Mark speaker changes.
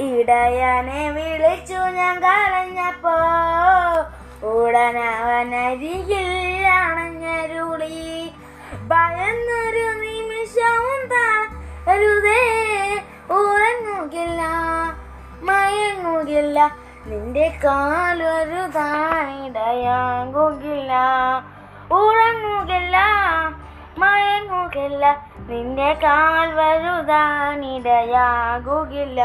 Speaker 1: ഇടയനെ വിളിച്ചു ഞാൻ കളഞ്ഞപ്പോ ഉടനവനരികിൽ അണഞ്ഞരുളി ഭയന്നൊരു നിമിഷവും തരുതേ ഉറങ്ങുകില്ല മയങ്ങുകില്ല. നിന്റെ കാലൊരു താണിടയാകുകില്ല ഉറങ്ങുകില്ല മയങ്ങുകില്ല. നിന്റെ കാൽ
Speaker 2: വരുതാനിടയാകുകില്ല